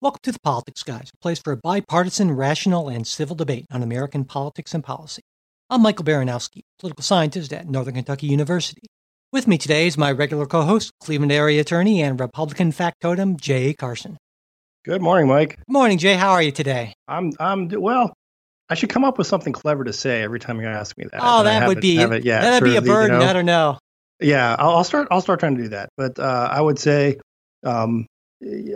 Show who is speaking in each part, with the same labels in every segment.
Speaker 1: Welcome to the Politics Guys, a place for a bipartisan, rational, and civil debate on American politics and policy. I'm Michael Baranowski, political scientist at Northern Kentucky University. With me today is my regular co host, Cleveland area attorney and Republican factotum, Jay Carson.
Speaker 2: Good morning, Mike.
Speaker 1: Good morning, Jay. How are you today?
Speaker 2: I'm, I'm, well, I should come up with something clever to say every time you ask me that.
Speaker 1: Oh, that would be, yeah, that'd be a burden. The, you know, I don't know.
Speaker 2: Yeah, I'll, I'll, start, I'll start trying to do that. But uh, I would say, um,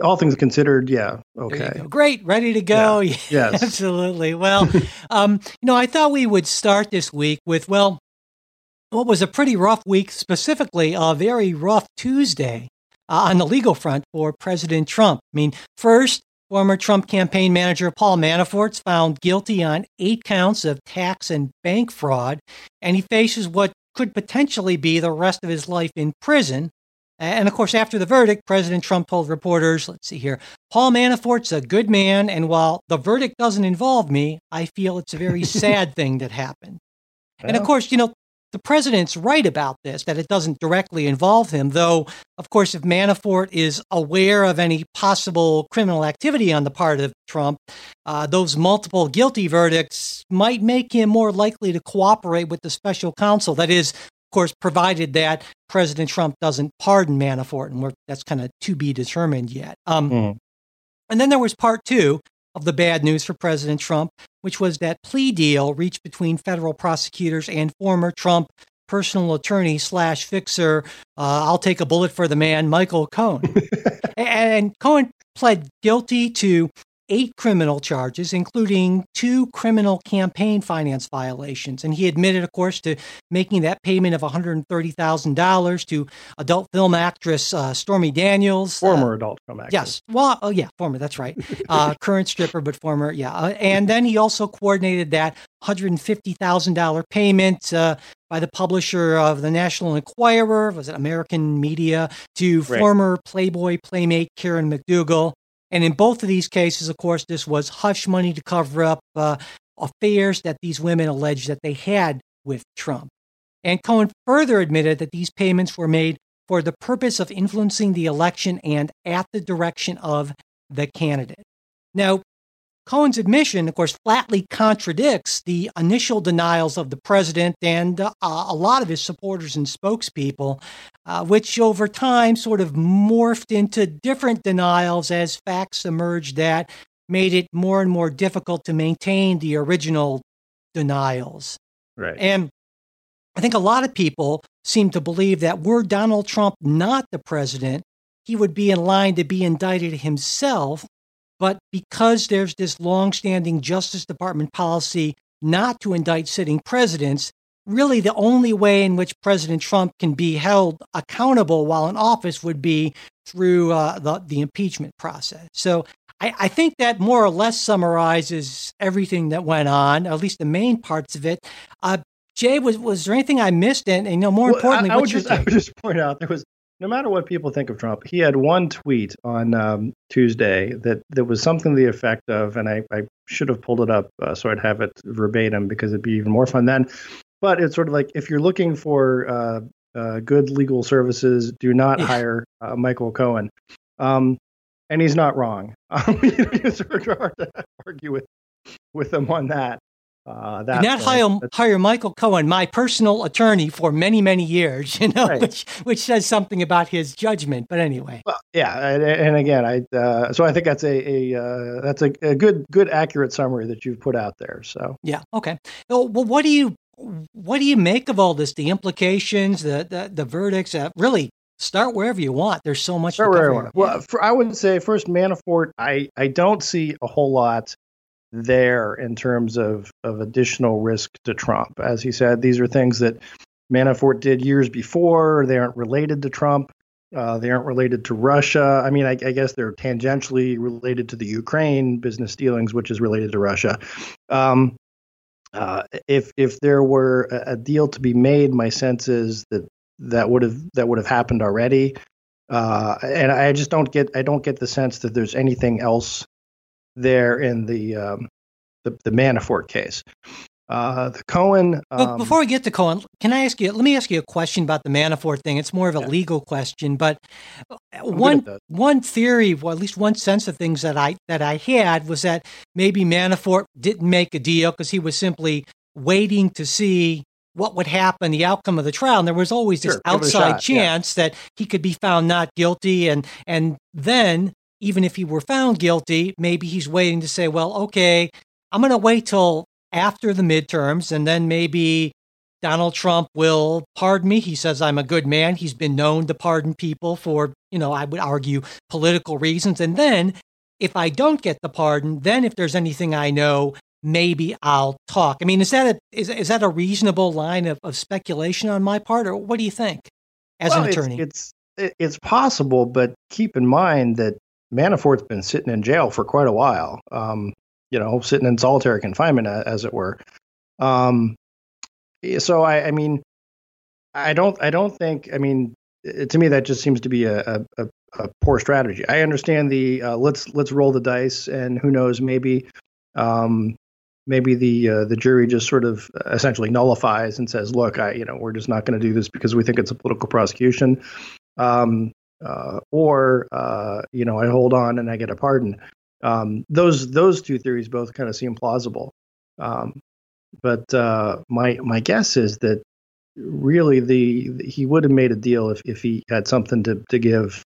Speaker 2: all things considered, yeah, okay,
Speaker 1: great, ready to go.
Speaker 2: Yeah. Yes,
Speaker 1: absolutely. Well, um, you know, I thought we would start this week with well, what was a pretty rough week, specifically a very rough Tuesday uh, on the legal front for President Trump. I mean, first, former Trump campaign manager Paul Manafort's found guilty on eight counts of tax and bank fraud, and he faces what could potentially be the rest of his life in prison and of course, after the verdict, President Trump told reporters, let's see here, Paul Manafort's a good man, and while the verdict doesn't involve me, I feel it's a very sad thing that happened. Well. And of course, you know, the president's right about this, that it doesn't directly involve him, though, of course, if Manafort is aware of any possible criminal activity on the part of Trump, uh, those multiple guilty verdicts might make him more likely to cooperate with the special counsel. That is, course, provided that President Trump doesn't pardon Manafort, and that's kind of to be determined yet. Um, mm. And then there was part two of the bad news for President Trump, which was that plea deal reached between federal prosecutors and former Trump personal attorney slash fixer. Uh, I'll take a bullet for the man, Michael Cohen. and Cohen pled guilty to eight criminal charges, including two criminal campaign finance violations. And he admitted, of course, to making that payment of $130,000 to adult film actress uh, Stormy Daniels.
Speaker 2: Former uh, adult film actress.
Speaker 1: Yes. Well, oh, yeah, former, that's right. Uh, current stripper, but former, yeah. Uh, and then he also coordinated that $150,000 payment uh, by the publisher of the National Enquirer, was it American Media, to right. former Playboy playmate Karen McDougal. And in both of these cases, of course, this was hush money to cover up uh, affairs that these women alleged that they had with Trump. And Cohen further admitted that these payments were made for the purpose of influencing the election and at the direction of the candidate. Now, Cohen's admission, of course, flatly contradicts the initial denials of the president and uh, a lot of his supporters and spokespeople, uh, which over time sort of morphed into different denials as facts emerged that made it more and more difficult to maintain the original denials.
Speaker 2: Right.
Speaker 1: And I think a lot of people seem to believe that were Donald Trump not the president, he would be in line to be indicted himself but because there's this longstanding Justice Department policy not to indict sitting presidents, really the only way in which President Trump can be held accountable while in office would be through uh, the, the impeachment process. So I, I, think that more or less summarizes everything that went on, at least the main parts of it. Uh, Jay, was was there anything I missed? And, and you know, more well, importantly,
Speaker 2: I, I would just I would just point out there was no matter what people think of Trump, he had one tweet on um, Tuesday that, that was something to the effect of, and I, I should have pulled it up uh, so I'd have it verbatim because it'd be even more fun then. But it's sort of like if you're looking for uh, uh, good legal services, do not hire uh, Michael Cohen. Um, and he's not wrong. Um, it's hard to argue with with him on that.
Speaker 1: Uh, that not hire, hire Michael Cohen, my personal attorney for many, many years, you know, right. which which says something about his judgment. But anyway,
Speaker 2: well, yeah, and, and, again, I uh, so I think that's a, a uh, that's a, a, good good accurate summary that you've put out there. So
Speaker 1: yeah, okay. Well, what do you what do you make of all this? The implications, the the, the verdicts. Uh, really, start wherever you want. There's so much. Start wherever you want.
Speaker 2: Well, for, I would say first Manafort. I I don't see a whole lot there in terms of, of additional risk to Trump. As he said, these are things that Manafort did years before. They aren't related to Trump. Uh, they aren't related to Russia. I mean, I, I, guess they're tangentially related to the Ukraine business dealings, which is related to Russia. Um, uh, if if there were a, a, deal to be made, my sense is that that would have that would have happened already. Uh, and I just don't get I don't get the sense that there's anything else there in the um, the, the Manafort case. Uh, the Cohen.
Speaker 1: Um, before we get to Cohen, can I ask you? Let me ask you a question about the Manafort thing. It's more of a yeah. legal question, but one one theory, well, at least one sense of things that I that I had was that maybe Manafort didn't make a deal because he was simply waiting to see what would happen, the outcome of the trial. And there was always this outside chance yeah. that he could be found not guilty, and and then even if he were found guilty, maybe he's waiting to say, well, okay, I'm going to wait till after the midterms, and then maybe Donald Trump will pardon me. He says I'm a good man. He's been known to pardon people for, you know, I would argue political reasons. And then if I don't get the pardon, then if there's anything I know, maybe I'll talk. I mean, is that a is, is that a reasonable line of, of speculation on my part, or what do you think as
Speaker 2: well,
Speaker 1: an attorney?
Speaker 2: It's, it's it's possible, but keep in mind that Manafort's been sitting in jail for quite a while. Um, you know, sitting in solitary confinement, as it were. Um, so I, I mean, I don't, I don't think. I mean, to me, that just seems to be a, a, a poor strategy. I understand the uh, let's let's roll the dice, and who knows, maybe, um, maybe the uh, the jury just sort of essentially nullifies and says, look, I, you know, we're just not going to do this because we think it's a political prosecution. Um, uh, or uh, you know I hold on and I get a pardon. Um, those those two theories both kind of seem plausible. Um, but uh, my my guess is that really the he would have made a deal if, if he had something to, to give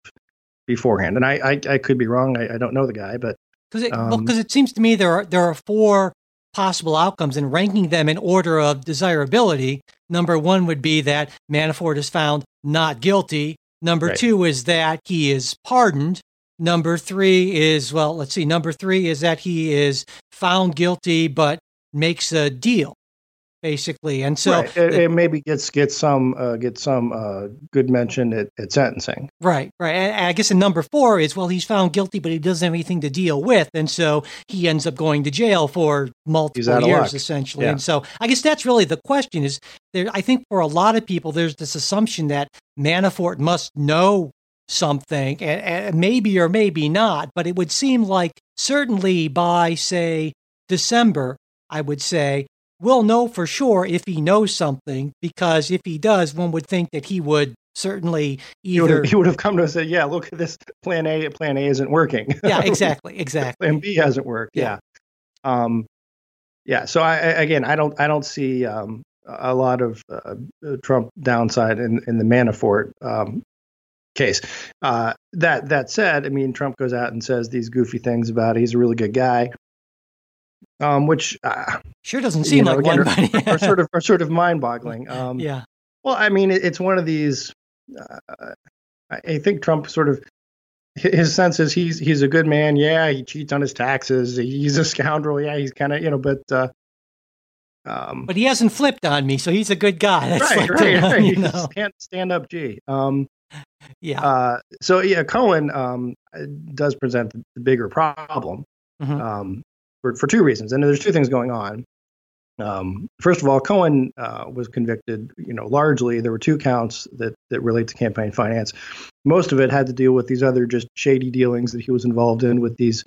Speaker 2: beforehand. And I, I, I could be wrong. I, I don't know the guy, but
Speaker 1: because it, um, well, it seems to me there are there are four possible outcomes and ranking them in order of desirability. Number one would be that Manafort is found not guilty. Number right. two is that he is pardoned. Number three is, well, let's see, number three is that he is found guilty but makes a deal basically. And so
Speaker 2: right. it, it, maybe gets get some uh, get some uh, good mention at, at, sentencing.
Speaker 1: Right, right. And I guess in number four is well, he's found guilty, but he doesn't have anything to deal with, and so he ends up going to jail for multiple years, essentially. Yeah. And so I guess that's really the question. Is there? I think for a lot of people, there's this assumption that Manafort must know something, and, and maybe or maybe not, but it would seem like certainly by say December. I would say we'll know for sure if he knows something because if he does, one would think that he would certainly either he
Speaker 2: would, have, he would have come to us and said, "Yeah, look at this plan A. Plan A isn't working."
Speaker 1: yeah, exactly, exactly.
Speaker 2: plan B hasn't worked. Yeah. yeah. Um, yeah. So I, again, I don't, I don't see um, a lot of uh, Trump downside in, in the Manafort um, case. Uh, that that said, I mean, Trump goes out and says these goofy things about he's a really good guy um, which uh,
Speaker 1: sure doesn't seem know, like again,
Speaker 2: one, are, are, sort of are sort of mind-boggling. Um,
Speaker 1: yeah.
Speaker 2: Well, I mean, it, it's one of these. Uh, I think Trump sort of his sense is he's he's a good man. Yeah, he cheats on his taxes. He's a scoundrel. Yeah, he's kind of you know, but. Uh,
Speaker 1: um, but he hasn't flipped on me, so he's a good guy.
Speaker 2: That's right, right, right. You know? stand, stand up, G. Um,
Speaker 1: yeah. Uh,
Speaker 2: so yeah, Cohen um, does present the bigger problem. Mm-hmm. Um, for, for two reasons. And there's two things going on. Um, first of all, Cohen uh, was convicted. You know, largely there were two counts that that relate to campaign finance. Most of it had to deal with these other just shady dealings that he was involved in with these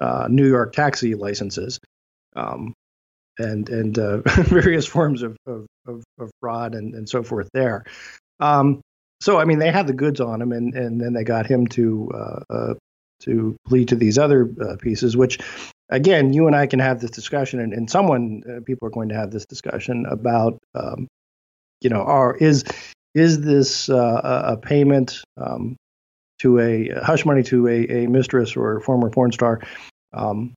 Speaker 2: uh, New York taxi licenses, um, and and uh, various forms of, of, of, of, fraud and, and so forth there. Um, so I mean, they had the goods on him, and and then they got him to uh, uh, to plead to these other uh, pieces, which again, you and I can have this discussion, and, and someone, uh, people are going to have this discussion about, um, you know, are is is this uh, a payment um, to a hush money to a, a mistress or a former porn star um,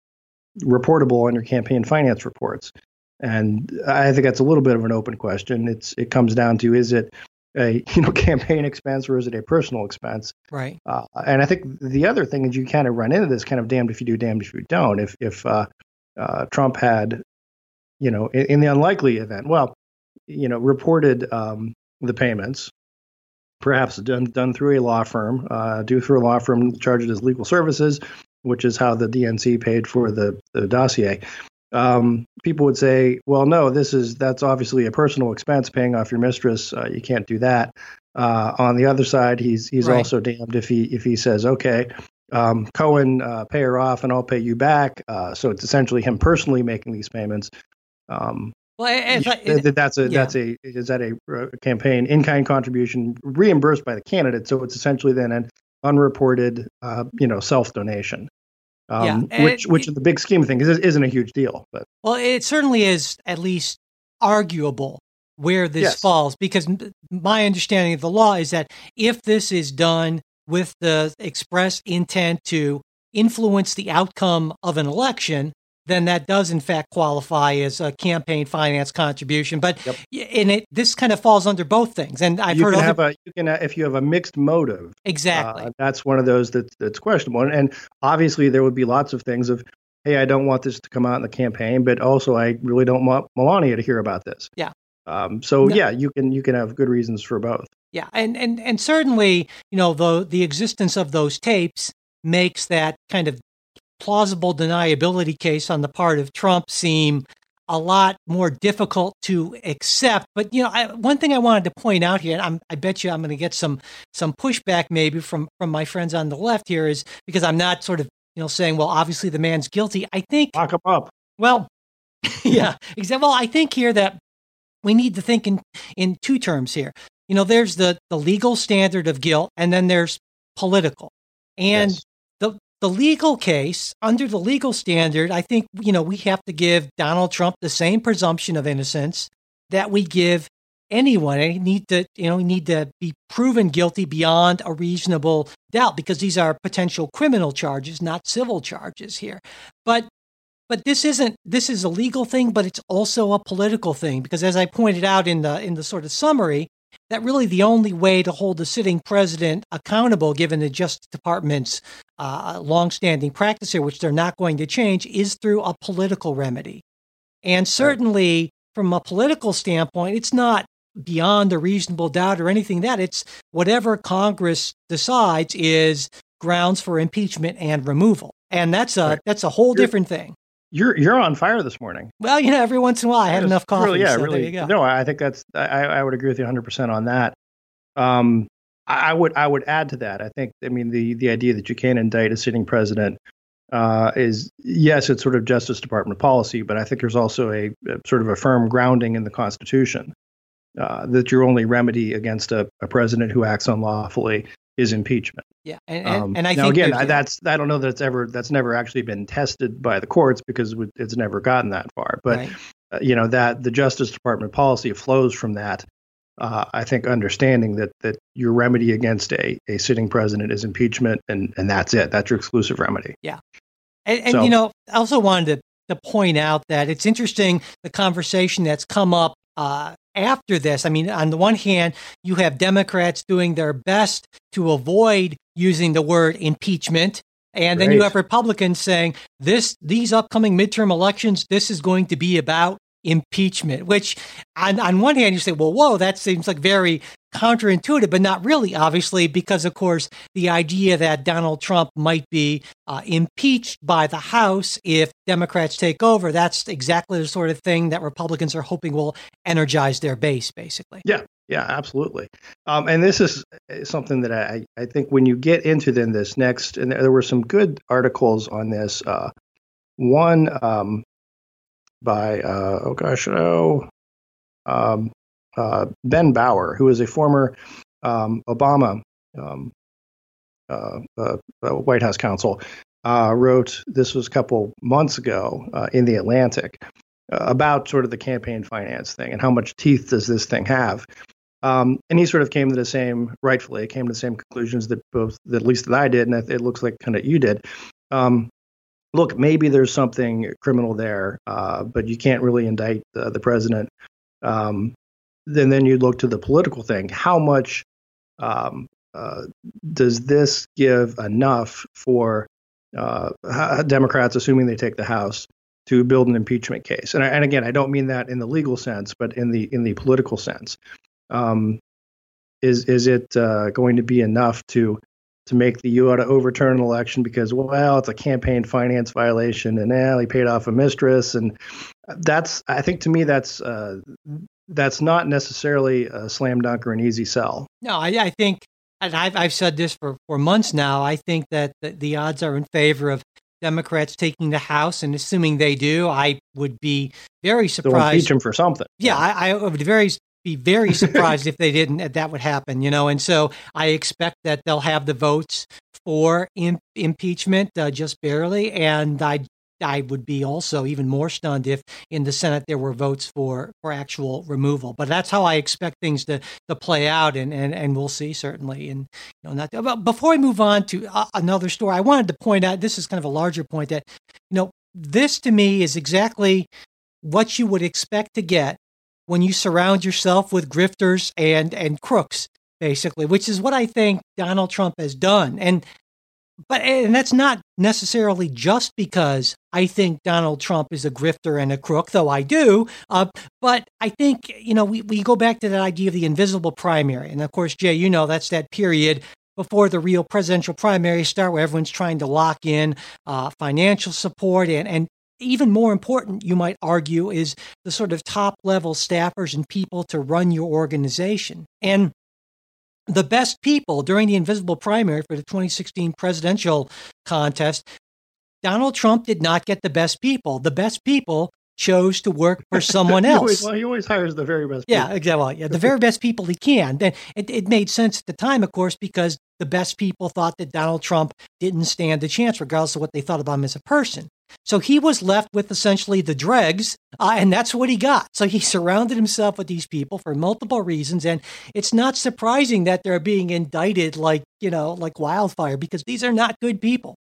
Speaker 2: reportable your campaign finance reports? And I think that's a little bit of an open question. It's it comes down to is it a you know campaign expense or is it a personal expense?
Speaker 1: Right.
Speaker 2: Uh, and I think the other thing is you kind of run into this kind of damned if you do, damned if you don't. If if uh, uh, Trump had, you know, in, in, the unlikely event, well, you know, reported um, the payments, perhaps done done through a law firm, uh, due through a law firm, charged as legal services, which is how the DNC paid for the, the dossier um, people would say, "Well, no, this is that's obviously a personal expense, paying off your mistress. Uh, you can't do that." Uh, on the other side, he's he's right. also damned if he if he says, "Okay, um, Cohen, uh, pay her off, and I'll pay you back." Uh, so it's essentially him personally making these payments. Um,
Speaker 1: Well, if I,
Speaker 2: Th- th- that's a
Speaker 1: yeah.
Speaker 2: that's a is that a uh, campaign in kind contribution reimbursed by the candidate? So it's essentially then an unreported, uh, you know, self donation.
Speaker 1: Yeah,
Speaker 2: Um,
Speaker 1: and
Speaker 2: which, which
Speaker 1: it-
Speaker 2: in the big scheme of things is, isn't a huge deal, but
Speaker 1: Well, it certainly is at least arguable where this
Speaker 2: Yes.
Speaker 1: falls because my understanding of the law is that if this is done with the express intent to influence the outcome of an election, then that does in fact qualify as a campaign finance contribution. But
Speaker 2: Yep.
Speaker 1: and it this kind of falls under both things. And I've
Speaker 2: you
Speaker 1: heard
Speaker 2: can
Speaker 1: other
Speaker 2: have a you can if you have a mixed motive,
Speaker 1: exactly.
Speaker 2: Uh, that's one of those that's that's questionable. And, and obviously, there would be lots of things of, hey, I don't want this to come out in the campaign, but also I really don't want Melania to hear about this.
Speaker 1: Yeah.
Speaker 2: Um, so
Speaker 1: No.
Speaker 2: yeah, you can you can have good reasons for both.
Speaker 1: Yeah, and and and certainly, you know, the the existence of those tapes makes that kind of plausible deniability case on the part of Trump seem a lot more difficult to accept. But you know, I, one thing I wanted to point out here, and I'm, I bet you I'm going to get some some pushback maybe from from my friends on the left here, is because I'm not sort of you know saying, well, obviously the man's guilty. I think
Speaker 2: Lock them up.
Speaker 1: well, yeah, exactly. Well, I think here that we need to think in in two terms here. You know, there's the the legal standard of guilt, and then there's political. And
Speaker 2: Yes.
Speaker 1: The legal case under the legal standard, I think you know we have to give Donald Trump the same presumption of innocence that we give anyone. They need to you know need to be proven guilty beyond a reasonable doubt because these are potential criminal charges, not civil charges here. But but this isn't this is a legal thing, but it's also a political thing because as I pointed out in the in the sort of summary, that really the only way to hold the sitting president accountable, given the Justice Department's uh, longstanding practice here, which they're not going to change, is through a political remedy. And certainly, from a political standpoint, it's not beyond a reasonable doubt or anything that it's whatever Congress decides is grounds for impeachment and removal. And that's a
Speaker 2: Right.
Speaker 1: that's a whole
Speaker 2: You're-
Speaker 1: different thing.
Speaker 2: You're you're on fire this morning.
Speaker 1: Well, you know, every once in a while I had enough coffee.
Speaker 2: Really, yeah,
Speaker 1: so
Speaker 2: really.
Speaker 1: There you go.
Speaker 2: No, I think that's I, I would agree with you 100 percent on that. Um, I I would I would add to that. I think I mean the the idea that you can indict a sitting president uh, is yes, it's sort of Justice Department policy, but I think there's also a, a sort of a firm grounding in the Constitution uh, that your only remedy against a, a president who acts unlawfully is impeachment.
Speaker 1: Yeah, and, and,
Speaker 2: Um,
Speaker 1: and I
Speaker 2: now
Speaker 1: think
Speaker 2: again, I, that's I don't know that it's ever that's never actually been tested by the courts because it's never gotten that far. But
Speaker 1: right.
Speaker 2: uh, you know that the Justice Department policy flows from that. Uh, I think understanding that that your remedy against a, a sitting president is impeachment, and and that's it. That's your exclusive remedy.
Speaker 1: Yeah, and, and
Speaker 2: So-
Speaker 1: you know, I also wanted to, to point out that it's interesting the conversation that's come up uh, after this. I mean, on the one hand, you have Democrats doing their best to avoid using the word impeachment. And then you have Republicans saying this these upcoming midterm elections, this is going to be about impeachment, which on, on one hand you say, well, whoa, that seems like very counterintuitive, but not really, obviously, because of course the idea that Donald Trump might be uh, impeached by the House if Democrats take over, that's exactly the sort of thing that Republicans are hoping will energize their base, basically.
Speaker 2: Yeah, Yeah, absolutely. Um, and this is uh, something that I, I think when you get into then this next, and there were some good articles on this. Uh, one um, by uh, oh gosh oh um, uh, Ben Bauer, who is a former um, Obama um, uh, uh, uh, White House counsel, uh, wrote this was a couple months ago uh, in the Atlantic about sort of the campaign finance thing and how much teeth does this thing have. Um, and he sort of came to the same, rightfully, came to the same conclusions that both, that at least that I did, and it, it looks like kind of you did. Um, look, maybe there's something criminal there, uh, but you can't really indict the, the president. Um, then, then you look to the political thing. How much um, uh, does this give enough for uh, Democrats, assuming they take the House, to build an impeachment case? And, and again, I don't mean that in the legal sense, but in the in the political sense. Um, is is it uh, going to be enough to to make the ought to overturn an election because well it's a campaign finance violation and now he paid off a mistress and that's I think to me that's uh, that's not necessarily a slam dunk or an easy sell.
Speaker 1: No, I, I think, and I've, I've said this for, for months now, I think that the, the odds are in favor of Democrats taking the House, and assuming they do, I would be very surprised.
Speaker 2: They'll impeach him for something.
Speaker 1: Yeah, I, I would very be very surprised if they didn't. That would happen, you know. And so I expect that they'll have the votes for impeachment uh, just barely, and I I would be also even more stunned if in the Senate there were votes for for actual removal. But that's how I expect things to to play out, and and, and we'll see certainly. And you know, not but before I move on to uh, another story, I wanted to point out this is kind of a larger point that you know this to me is exactly what you would expect to get when you surround yourself with grifters and and crooks basically which is what i think donald trump has done and but and that's not necessarily just because I think Donald Trump is a grifter and a crook, though I do. Uh, but I think you know we we go back to that idea of the invisible primary, and of course, Jay, you know that's that period before the real presidential primaries start, where everyone's trying to lock in uh, financial support and and even more important, you might argue, is the sort of top level staffers and people to run your organization. And the best people during the invisible primary for the 2016 presidential contest, Donald Trump did not get the best people. The best people chose to work for someone else. he,
Speaker 2: always, well, he always hires the very best.
Speaker 1: Yeah, exactly. Yeah, the very best people he can. Then it, it made sense at the time, of course, because the best people thought that Donald Trump didn't stand a chance, regardless of what they thought about him as a person. So he was left with essentially the dregs, uh, and that's what he got. So he surrounded himself with these people for multiple reasons, and it's not surprising that they're being indicted like you know like wildfire because these are not good people.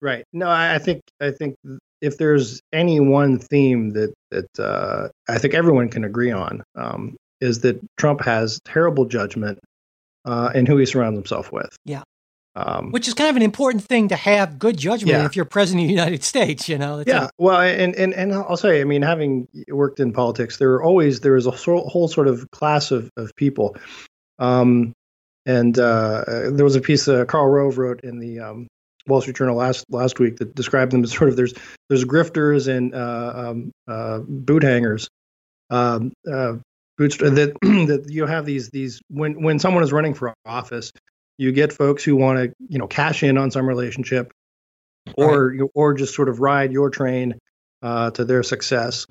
Speaker 2: Right. No, I think I think if there's any one theme that that uh, I think everyone can agree on um, is that Trump has terrible judgment uh, in who he surrounds himself with.
Speaker 1: Yeah. Um, Which is kind of an important thing to have good judgment yeah. if you're president of the United States, you know.
Speaker 2: yeah, a- well, and, and and I'll say, I mean, having worked in politics, there are always there is a whole sort of class of of people, um, and uh, there was a piece that Karl Rove wrote in the um, Wall Street Journal last last week that described them as sort of there's there's grifters and uh, um, uh, boot hangers, um, uh, that that you have these these when when someone is running for office, you get folks who want to, you know, cash in on some relationship, or right. or just sort of ride your train uh, to their success.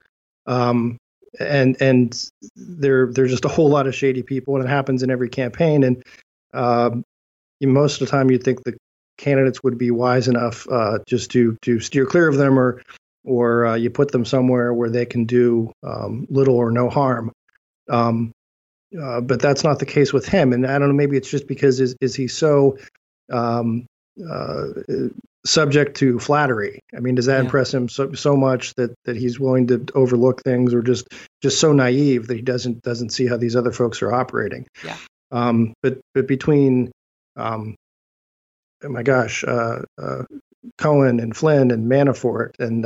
Speaker 2: Um, and and there there's just a whole lot of shady people, and it happens in every campaign. And um, most of the time, you'd think the candidates would be wise enough uh, just to to steer clear of them, or or uh, you put them somewhere where they can do um, little or no harm. Um, uh, but that's not the case with him. And I don't know, maybe it's just because is, is he so um, uh, subject to flattery? I mean, does that yeah. impress him so, so much that, that he's willing to overlook things or just, just so naive that he doesn't, doesn't see how these other folks are operating?
Speaker 1: Yeah.
Speaker 2: Um, but, but between, um, oh my gosh, uh, uh Cohen and Flynn and Manafort and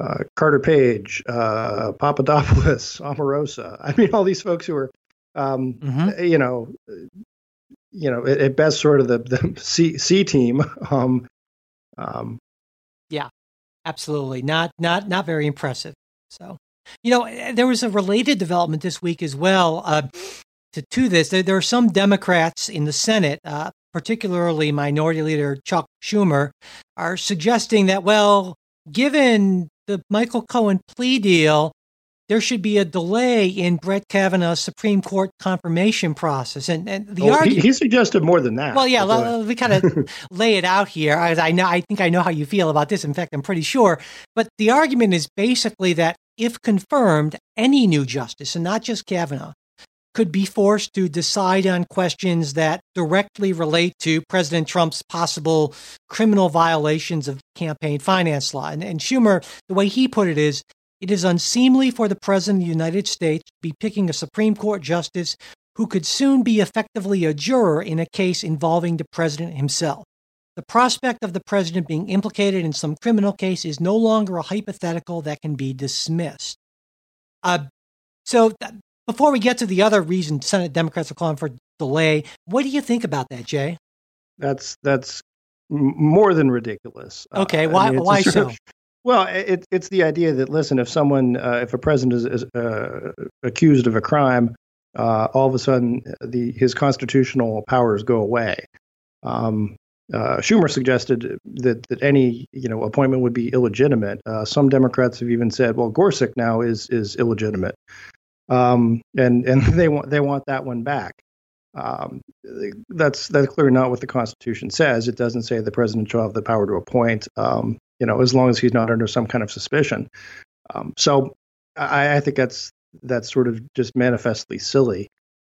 Speaker 2: uh, Carter Page, uh, Papadopoulos, Omarosa. I mean, all these folks who are, um, mm-hmm. you know, you know, at, at, best sort of the, the C, C team. Um,
Speaker 1: um, yeah, absolutely. Not not not very impressive. So, you know, there was a related development this week as well. Uh, to, to this, there, there, are some Democrats in the Senate, uh, particularly Minority Leader Chuck Schumer, are suggesting that well, given the Michael Cohen plea deal, there should be a delay in Brett Kavanaugh's Supreme Court confirmation process. And, and the
Speaker 2: oh,
Speaker 1: argument
Speaker 2: he, he, suggested more than that.
Speaker 1: Well, yeah, let, me kind of lay it out here. I, I know, I think I know how you feel about this. In fact, I'm pretty sure. But the argument is basically that if confirmed, any new justice, and not just Kavanaugh, could be forced to decide on questions that directly relate to President Trump's possible criminal violations of campaign finance law. And, and, Schumer, the way he put it is, it is unseemly for the President of the United States to be picking a Supreme Court justice who could soon be effectively a juror in a case involving the President himself. The prospect of the President being implicated in some criminal case is no longer a hypothetical that can be dismissed. Uh, so before we get to the other reason Senate Democrats are calling for delay, what do you think about that, Jay?
Speaker 2: That's that's more than ridiculous.
Speaker 1: Uh, okay, uh, why I mean, why so? Of,
Speaker 2: well, it, it's the idea that listen, if someone, uh, if a president is, is uh, accused of a crime, uh, all of a sudden the his constitutional powers go away. Um, uh, Schumer suggested that that any you know appointment would be illegitimate. Uh, some Democrats have even said, "Well, Gorsuch now is is illegitimate," um, and and they want they want that one back. Um, that's that's clearly not what the Constitution says. It doesn't say the president shall have the power to appoint. Um, you know, as long as he's not under some kind of suspicion. Um, so I, I, think that's that's sort of just manifestly silly.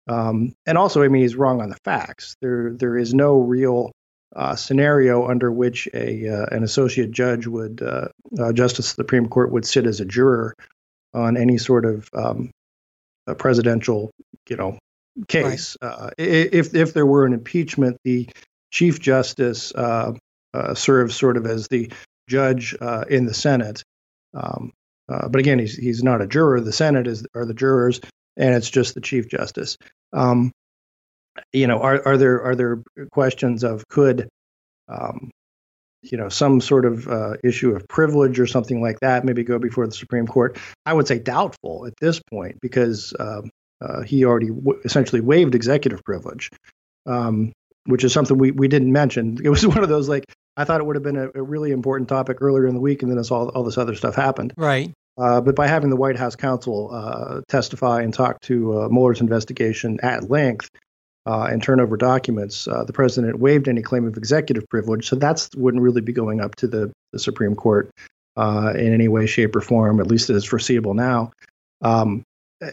Speaker 2: Um, and also, I mean, he's wrong on the facts. There there is no real uh, scenario under which a uh, an associate judge would uh, uh justice of the Supreme Court would sit as a juror on any sort of um, presidential you know case. Right. Uh, if if there were an impeachment, the chief justice uh, serves sort of as the judge in the Senate. Um, but again, he's he's not a juror. The Senate is are the jurors, and it's just the chief justice. Um, you know, are are there are there questions of could um, you know some sort of uh, issue of privilege or something like that maybe go before the Supreme Court? I would say doubtful at this point because um, uh, he already w- essentially waived executive privilege, um, which is something we, we didn't mention. It was one of those like I thought it would have been a, a really important topic earlier in the week, and then as all all this other stuff happened.
Speaker 1: Right.
Speaker 2: Uh, but by having the White House counsel uh, testify and talk to uh, Mueller's investigation at length, uh, and turn over documents, uh, the president waived any claim of executive privilege. So that wouldn't really be going up to the, the Supreme Court uh, in any way, shape, or form, at least as foreseeable now. Um,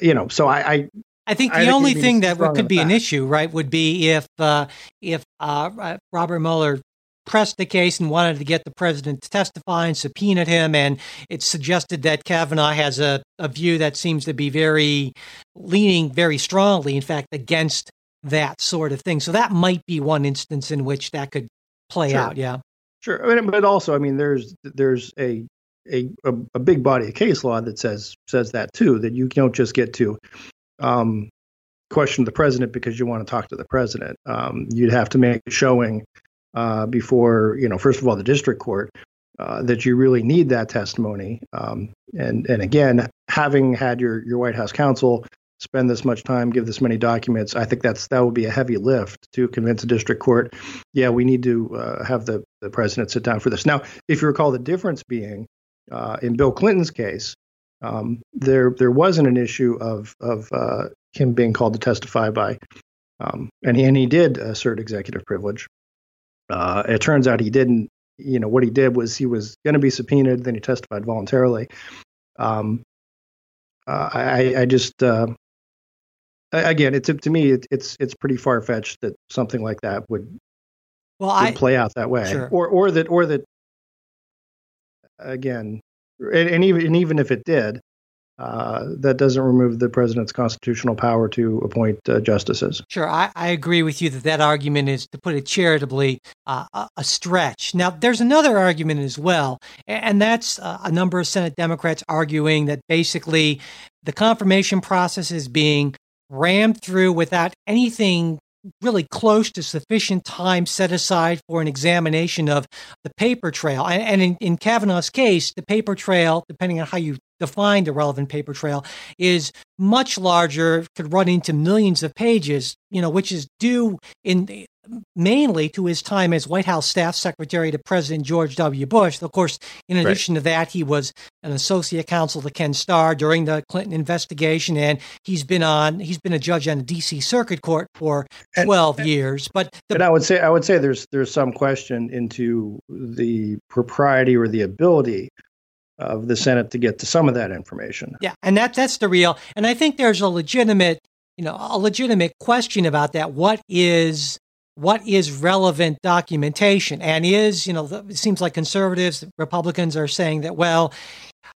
Speaker 2: you know, so I, I
Speaker 1: I think the I only thing that could be an issue, right, would be if uh, if uh, Robert Mueller pressed the case and wanted to get the president to testify and subpoenaed him, and it's suggested that Kavanaugh has a, a view that seems to be very leaning very strongly, in fact, against that sort of thing. So that might be one instance in which that could play
Speaker 2: sure.
Speaker 1: out. Yeah.
Speaker 2: Sure. I mean, but also, I mean, there's there's a, a a big body of case law that says says that too. That you don't just get to um, question the president because you want to talk to the president. Um, you'd have to make a showing uh, before you know, first of all, the district court. Uh, that you really need that testimony, um, and and again, having had your your White House counsel spend this much time, give this many documents. I think that's that would be a heavy lift to convince a district court. Yeah, we need to uh, have the the president sit down for this. Now, if you recall, the difference being uh, in Bill Clinton's case, um, there there wasn't an issue of of uh, him being called to testify by, um, and he and he did assert executive privilege. Uh, it turns out he didn't. You know what he did was he was going to be subpoenaed, then he testified voluntarily. Um, uh, I, I, just uh, again, it's to me, it, it's it's pretty far fetched that something like that would well would I, play out that way,
Speaker 1: sure.
Speaker 2: or or that or that again, and, and even and even if it did, uh, that doesn't remove the president's constitutional power to appoint uh, justices.
Speaker 1: Sure, I, I, agree with you that that argument is, to put it charitably, uh, a, stretch. Now, there's another argument as well, and that's uh, a number of Senate Democrats arguing that basically the confirmation process is being rammed through without anything really close to sufficient time set aside for an examination of the paper trail. And, in, in Kavanaugh's case, the paper trail, depending on how you define the relevant paper trail, is much larger, could run into millions of pages, you know, which is due in mainly to his time as White House staff secretary to President George W. Bush. Of course, in addition right. to that, he was an associate counsel to Ken Starr during the Clinton investigation, and he's been on he's been a judge on the D.C. Circuit Court for twelve and, years. But
Speaker 2: the, and I would say I would say there's there's some question into the propriety or the ability of the Senate to get to some of that information.
Speaker 1: Yeah, and that that's the real. And I think there's a legitimate you know a legitimate question about that. What is what is relevant documentation and is you know it seems like conservatives republicans are saying that well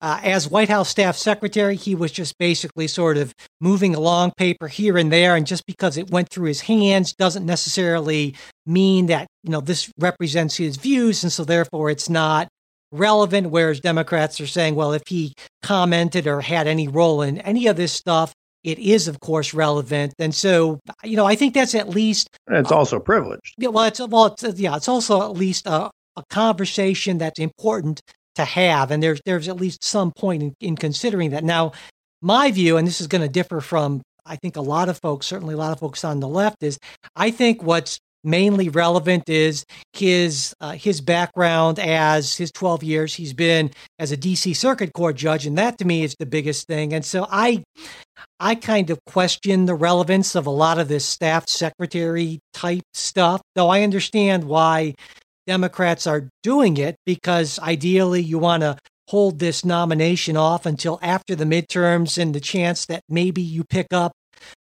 Speaker 1: uh, as white house staff secretary he was just basically sort of moving along paper here and there and just because it went through his hands doesn't necessarily mean that you know this represents his views and so therefore it's not relevant whereas democrats are saying well if he commented or had any role in any of this stuff it is, of course, relevant. And so, you know, I think that's at least.
Speaker 2: And it's uh, also privileged.
Speaker 1: Yeah, well, it's well, it's, yeah, it's also at least a, a conversation that's important to have, and there's there's at least some point in, in considering that. Now, my view, and this is going to differ from I think a lot of folks, certainly a lot of folks on the left, is I think what's mainly relevant is his uh, his background as his 12 years he's been as a DC Circuit Court judge, and that to me is the biggest thing. And so I I kind of question the relevance of a lot of this staff secretary type stuff, though I understand why Democrats are doing it because ideally you want to hold this nomination off until after the midterms and the chance that maybe you pick up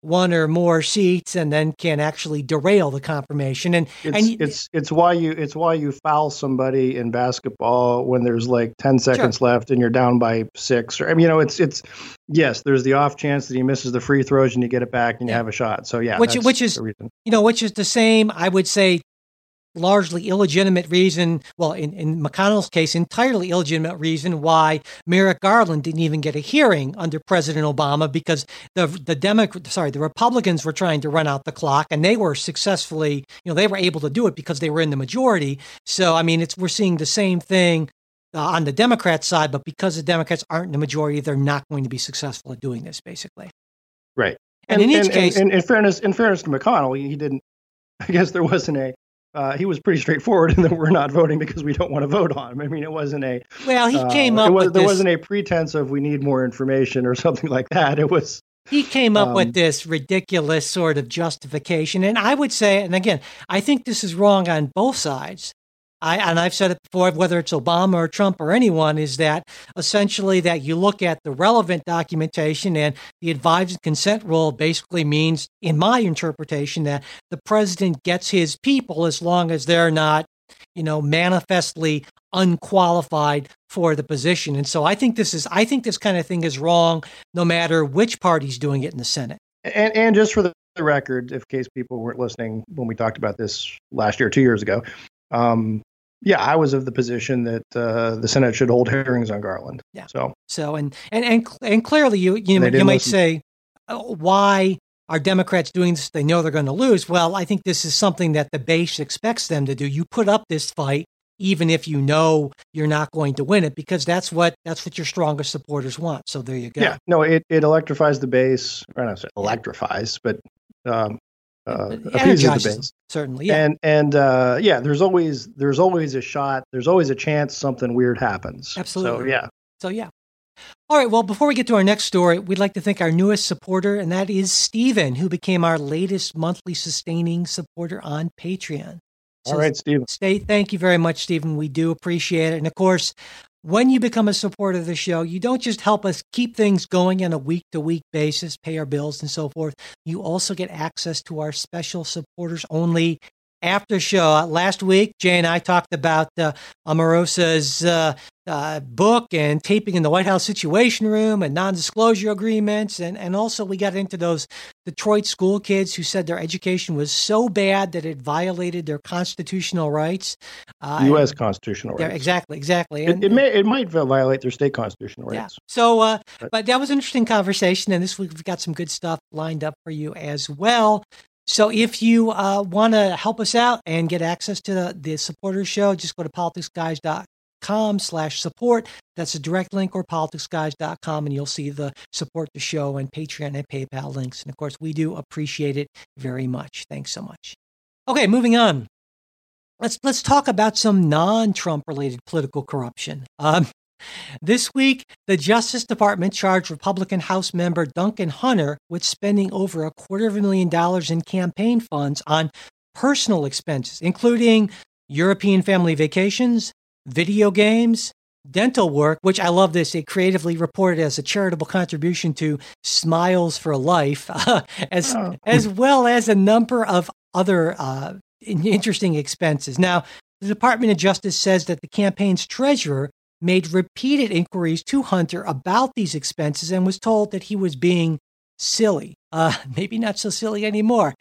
Speaker 1: one or more seats and then can actually derail the confirmation. And
Speaker 2: it's,
Speaker 1: and
Speaker 2: it's it's why you it's why you foul somebody in basketball when there's like 10 seconds sure. left and you're down by 6 or I mean you know it's it's yes there's the off chance that he misses the free throws and you get it back and you have a shot. So yeah
Speaker 1: which which is you know which is the same I would say largely illegitimate reason, well, in, in McConnell's case, entirely illegitimate reason why Merrick Garland didn't even get a hearing under President Obama because the the Democrat, sorry, the Republicans were trying to run out the clock and they were successfully, you know, they were able to do it because they were in the majority. So, I mean, it's we're seeing the same thing uh, on the Democrat side, but because the Democrats aren't in the majority, they're not going to be successful at doing this, basically.
Speaker 2: Right.
Speaker 1: And, and in each and, case,
Speaker 2: and, in fairness, in fairness to McConnell, he didn't. I guess there wasn't a uh, he was pretty straightforward in that we're not voting because we don't want to vote on him. I mean, it wasn't a
Speaker 1: well. He uh, came up.
Speaker 2: Was,
Speaker 1: with
Speaker 2: there
Speaker 1: this,
Speaker 2: wasn't a pretense of we need more information or something like that. It was.
Speaker 1: He came up um, with this ridiculous sort of justification, and I would say, and again, I think this is wrong on both sides. I, and I've said it before, whether it's Obama or Trump or anyone, is that essentially that you look at the relevant documentation and the advised consent rule basically means, in my interpretation, that the president gets his people as long as they're not, you know, manifestly unqualified for the position. And so I think this is, I think this kind of thing is wrong, no matter which party's doing it in the Senate.
Speaker 2: And, and just for the record, if case people weren't listening when we talked about this last year, two years ago, um, yeah, I was of the position that uh, the Senate should hold hearings on Garland.
Speaker 1: Yeah.
Speaker 2: So,
Speaker 1: so and and and, and clearly, you you, you might listen. say, oh, why are Democrats doing this? They know they're going to lose. Well, I think this is something that the base expects them to do. You put up this fight even if you know you're not going to win it because that's what that's what your strongest supporters want. So there you go.
Speaker 2: Yeah, no, it, it electrifies the base. Or not say electrifies, but um, uh, appeases the base.
Speaker 1: Certainly, yeah.
Speaker 2: And and uh, yeah, there's always there's always a shot. There's always a chance something weird happens.
Speaker 1: Absolutely.
Speaker 2: So yeah.
Speaker 1: So yeah. All right. Well, before we get to our next story, we'd like to thank our newest supporter, and that is Stephen, who became our latest monthly sustaining supporter on Patreon.
Speaker 2: So All right, Stephen.
Speaker 1: Stay, thank you very much, Stephen. We do appreciate it. And of course, when you become a supporter of the show, you don't just help us keep things going on a week to week basis, pay our bills and so forth. You also get access to our special supporters only after show. Last week, Jay and I talked about uh, Omarosa's uh, uh, book and taping in the White House Situation Room and non disclosure agreements. And, and also, we got into those Detroit school kids who said their education was so bad that it violated their constitutional rights.
Speaker 2: U.S. Uh, constitutional rights.
Speaker 1: Exactly, exactly.
Speaker 2: And, it, it, may, it might violate their state constitutional rights.
Speaker 1: Yeah. So, uh, but, but that was an interesting conversation. And this week, we've got some good stuff lined up for you as well. So if you uh, want to help us out and get access to the, the supporters show, just go to politicsguys.com slash support. That's a direct link or politicsguys.com and you'll see the support the show and Patreon and PayPal links. And of course, we do appreciate it very much. Thanks so much. Okay, moving on. Let's let's talk about some non-Trump related political corruption. Um, this week, the Justice Department charged Republican House member Duncan Hunter with spending over a quarter of a million dollars in campaign funds on personal expenses, including European family vacations, video games, dental work, which I love this. It creatively reported as a charitable contribution to Smiles for Life, uh, as oh. as well as a number of other uh, interesting expenses. Now, the Department of Justice says that the campaign's treasurer made repeated inquiries to Hunter about these expenses and was told that he was being silly. Uh, maybe not so silly anymore.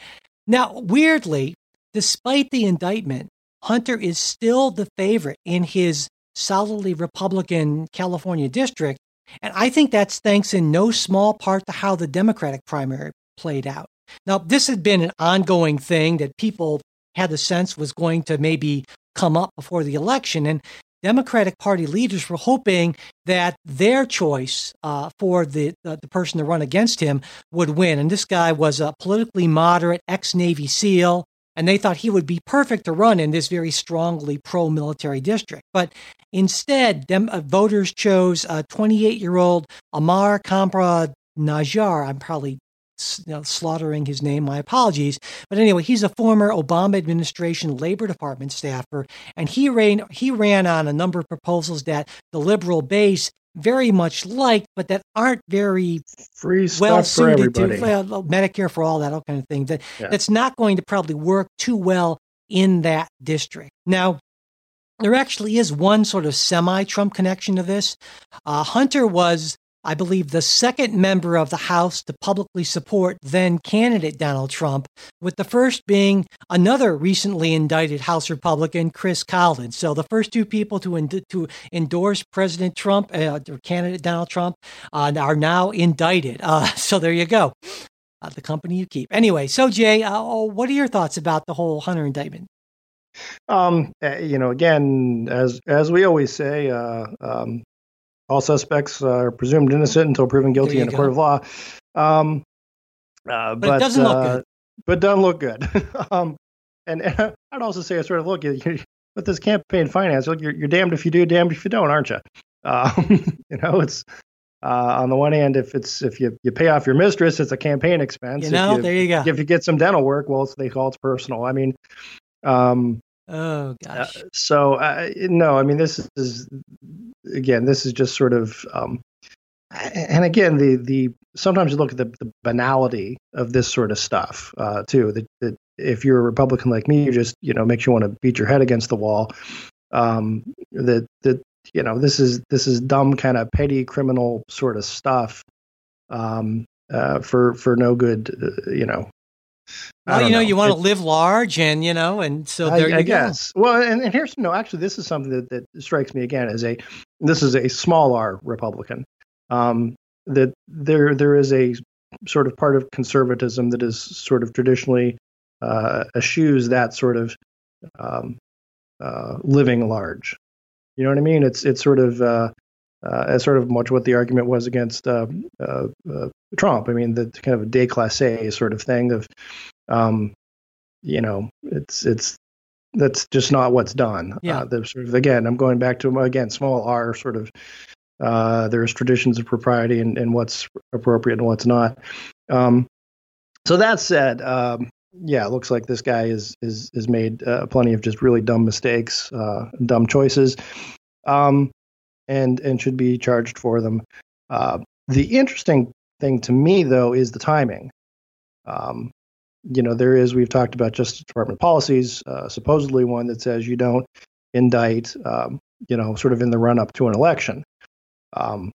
Speaker 1: Now, weirdly, despite the indictment, Hunter is still the favorite in his solidly Republican California district. And I think that's thanks in no small part to how the Democratic primary played out. Now, this had been an ongoing thing that people had the sense was going to maybe come up before the election. And Democratic Party leaders were hoping that their choice uh, for the, the, the person to run against him would win. And this guy was a politically moderate ex Navy SEAL, and they thought he would be perfect to run in this very strongly pro-military district. But instead, them uh, voters chose a 28-year-old Amar Kampra Najjar. I'm probably you know, slaughtering his name. My apologies. But anyway, he's a former Obama administration Labor Department staffer, and he ran he ran on a number of proposals that the liberal base very much liked, but that aren't very
Speaker 2: free
Speaker 1: well
Speaker 2: suited to
Speaker 1: well, Medicare for all that all kind of thing. That yeah. that's not going to probably work too well in that district. Now, there actually is one sort of semi-Trump connection to this. Uh, Hunter was I believe, the second member of the House to publicly support then candidate Donald Trump, with the first being another recently indicted House Republican, Chris Collins. So the first two people to, ind- to endorse President Trump, uh, or candidate Donald Trump, uh, are now indicted. Uh, so there you go. Uh, the company you keep. Anyway, so Jay, uh, oh, what are your thoughts about the whole Hunter indictment?
Speaker 2: Um, eh, you know, again, as as we always say, uh, um, all suspects are presumed innocent until proven guilty in a go. court of law. Um,
Speaker 1: uh, but, but, it doesn't look uh, good.
Speaker 2: But doesn't look good. um, and, and, I'd also say, I sort of look at you, with this campaign finance, look, you're, you're damned if you do, damned if you don't, aren't you? Um, you know, it's uh, on the one hand, if it's if you, you pay off your mistress, it's a campaign expense.
Speaker 1: You know,
Speaker 2: you,
Speaker 1: there you go.
Speaker 2: If you get some dental work, well, they call it personal. I mean, um,
Speaker 1: Oh gosh.
Speaker 2: Uh, so uh, no, I mean this is again this is just sort of um, and again the the sometimes you look at the, the banality of this sort of stuff uh, too. That, that if you're a Republican like me, you just you know makes you want to beat your head against the wall. Um, that that you know this is this is dumb kind of petty criminal sort of stuff um, uh, for for no good uh, you know
Speaker 1: well, you know, know, you want to live large, and you know, and so there I, you I
Speaker 2: go. guess. Well, and, and here's no. Actually, this is something that, that strikes me again as a this is a small R Republican. Um, that there there is a sort of part of conservatism that is sort of traditionally uh, eschews that sort of um, uh, living large. You know what I mean? It's it's sort of uh, uh, as sort of much what the argument was against uh, uh, uh Trump. I mean, the kind of a déclassé sort of thing of, um, you know, it's it's that's just not what's done.
Speaker 1: Yeah.
Speaker 2: Uh, sort of again, I'm going back to again small r sort of. Uh, there's traditions of propriety and, and what's appropriate and what's not. Um, so that said, um, yeah, it looks like this guy is is is made plenty of just really dumb mistakes, dumb choices. Um, and and should be charged for them. Uh, the interesting thing to me, though, is the timing. Um, you know, there is we've talked about Justice Department policies, uh, supposedly one that says you don't indict, um, you know, sort of in the run up to an election. Um,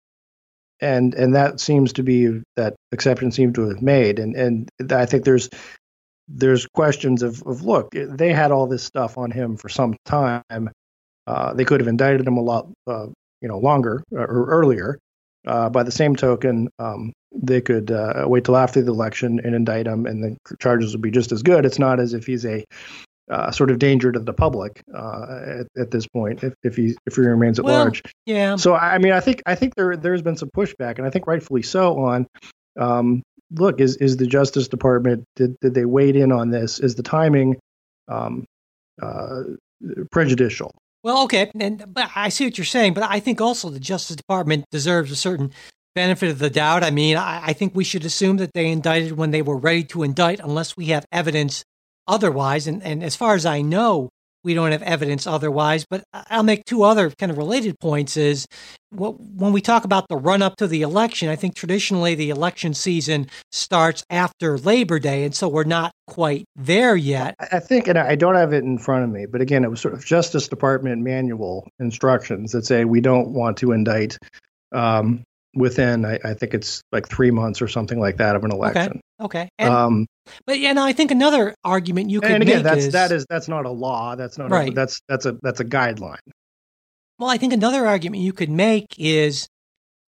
Speaker 2: and and that seems to be that exception seems to have made, and and I think there's there's questions of of look, they had all this stuff on him for some time. Uh, they could have indicted him a lot uh, you know longer uh, or earlier. Uh, by the same token, um, they could uh, wait till after the election and indict him, and the charges would be just as good. It's not as if he's a uh, sort of danger to the public uh, at, at, this point if, if he if he remains at
Speaker 1: well,
Speaker 2: large.
Speaker 1: Yeah.
Speaker 2: So I mean, I think I think there there's been some pushback, and I think rightfully so. On um, look, is is the Justice Department did did they wade in on this? Is the timing um, uh, prejudicial?
Speaker 1: Well, okay, and but I see what you're saying, but I think also the Justice Department deserves a certain benefit of the doubt. I mean, I, I think we should assume that they indicted when they were ready to indict, unless we have evidence otherwise. And and as far as I know, we don't have evidence otherwise. But I'll make two other kind of related points is when we talk about the run up to the election, I think traditionally the election season starts after Labor Day. And so we're not quite there yet.
Speaker 2: I think, and I don't have it in front of me, but again, it was sort of Justice Department manual instructions that say we don't want to indict um, within I, I, think it's like three months or something like that of an election.
Speaker 1: Okay. okay. And, um, but yeah, no, I think another argument you could
Speaker 2: and again, that's
Speaker 1: is,
Speaker 2: that is that's not a law. That's not right. A, that's that's a that's a guideline.
Speaker 1: Well, I think another argument you could make is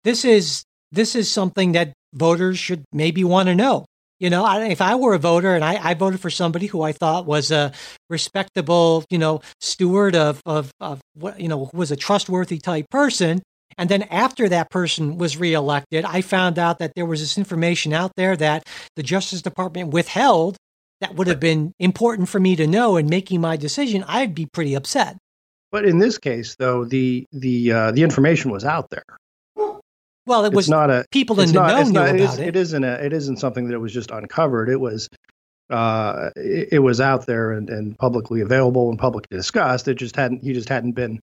Speaker 1: this is this is something that voters should maybe want to know. You know, I, if I were a voter and I, I, voted for somebody who I thought was a respectable, you know, steward of, of, of what, you know, was a trustworthy type person, and then after that person was reelected, I found out that there was this information out there that the Justice Department withheld that would have been important for me to know in making my decision, I'd be pretty upset.
Speaker 2: But in this case, though, the the uh, the information was out there.
Speaker 1: Well, it was
Speaker 2: it's not a
Speaker 1: people in the
Speaker 2: not,
Speaker 1: know
Speaker 2: it's
Speaker 1: knew
Speaker 2: not,
Speaker 1: about
Speaker 2: it, is,
Speaker 1: it.
Speaker 2: it isn't a, it isn't something that it was just uncovered. It was uh, it, it was out there and, and publicly available and publicly discussed. It just hadn't he just hadn't been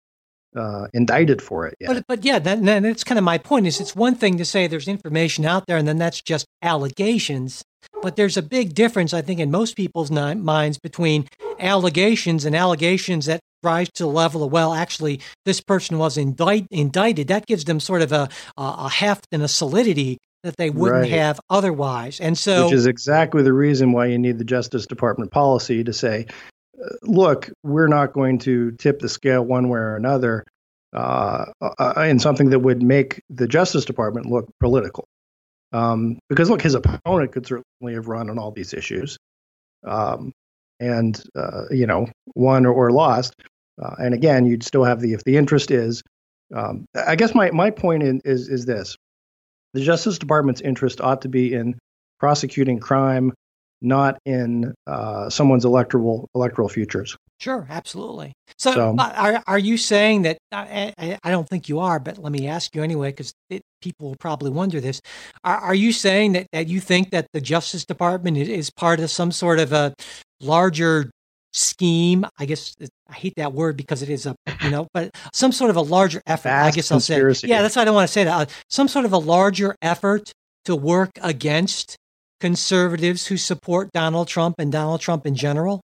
Speaker 2: uh, indicted for it yet.
Speaker 1: But but yeah, that, that- that's kind of my point. Is it's one thing to say there's information out there, and then that's just allegations. But there's a big difference, I think, in most people's minds between allegations and allegations that rise to the level of well, actually, this person was indict, indicted. That gives them sort of a a a heft and a solidity that they wouldn't
Speaker 2: Right.
Speaker 1: have otherwise. And so,
Speaker 2: which is exactly the reason why you need the Justice Department policy to say, look, we're not going to tip the scale one way or another uh, uh, in something that would make the Justice Department look political. Um, because look, his opponent could certainly have run on all these issues, um, and uh, you know, won or, or lost. Uh, and again, you'd still have the if the interest is. Um, I guess my my point in, is is this: the Justice Department's interest ought to be in prosecuting crime, not in uh, someone's electoral electoral futures.
Speaker 1: Sure, absolutely. So,
Speaker 2: So-
Speaker 1: uh, are are you saying that? I, I, I don't think you are, but let me ask you anyway, because people will probably wonder this. Are, are you saying that, that you think that the Justice Department is, is part of some sort of a larger scheme? I guess I hate that word because it is a you know, but some sort of a larger effort. I guess I'll say. Yeah, that's why I don't want to say that. Uh, some sort of a larger effort to work against conservatives who support Donald Trump and Donald Trump in general.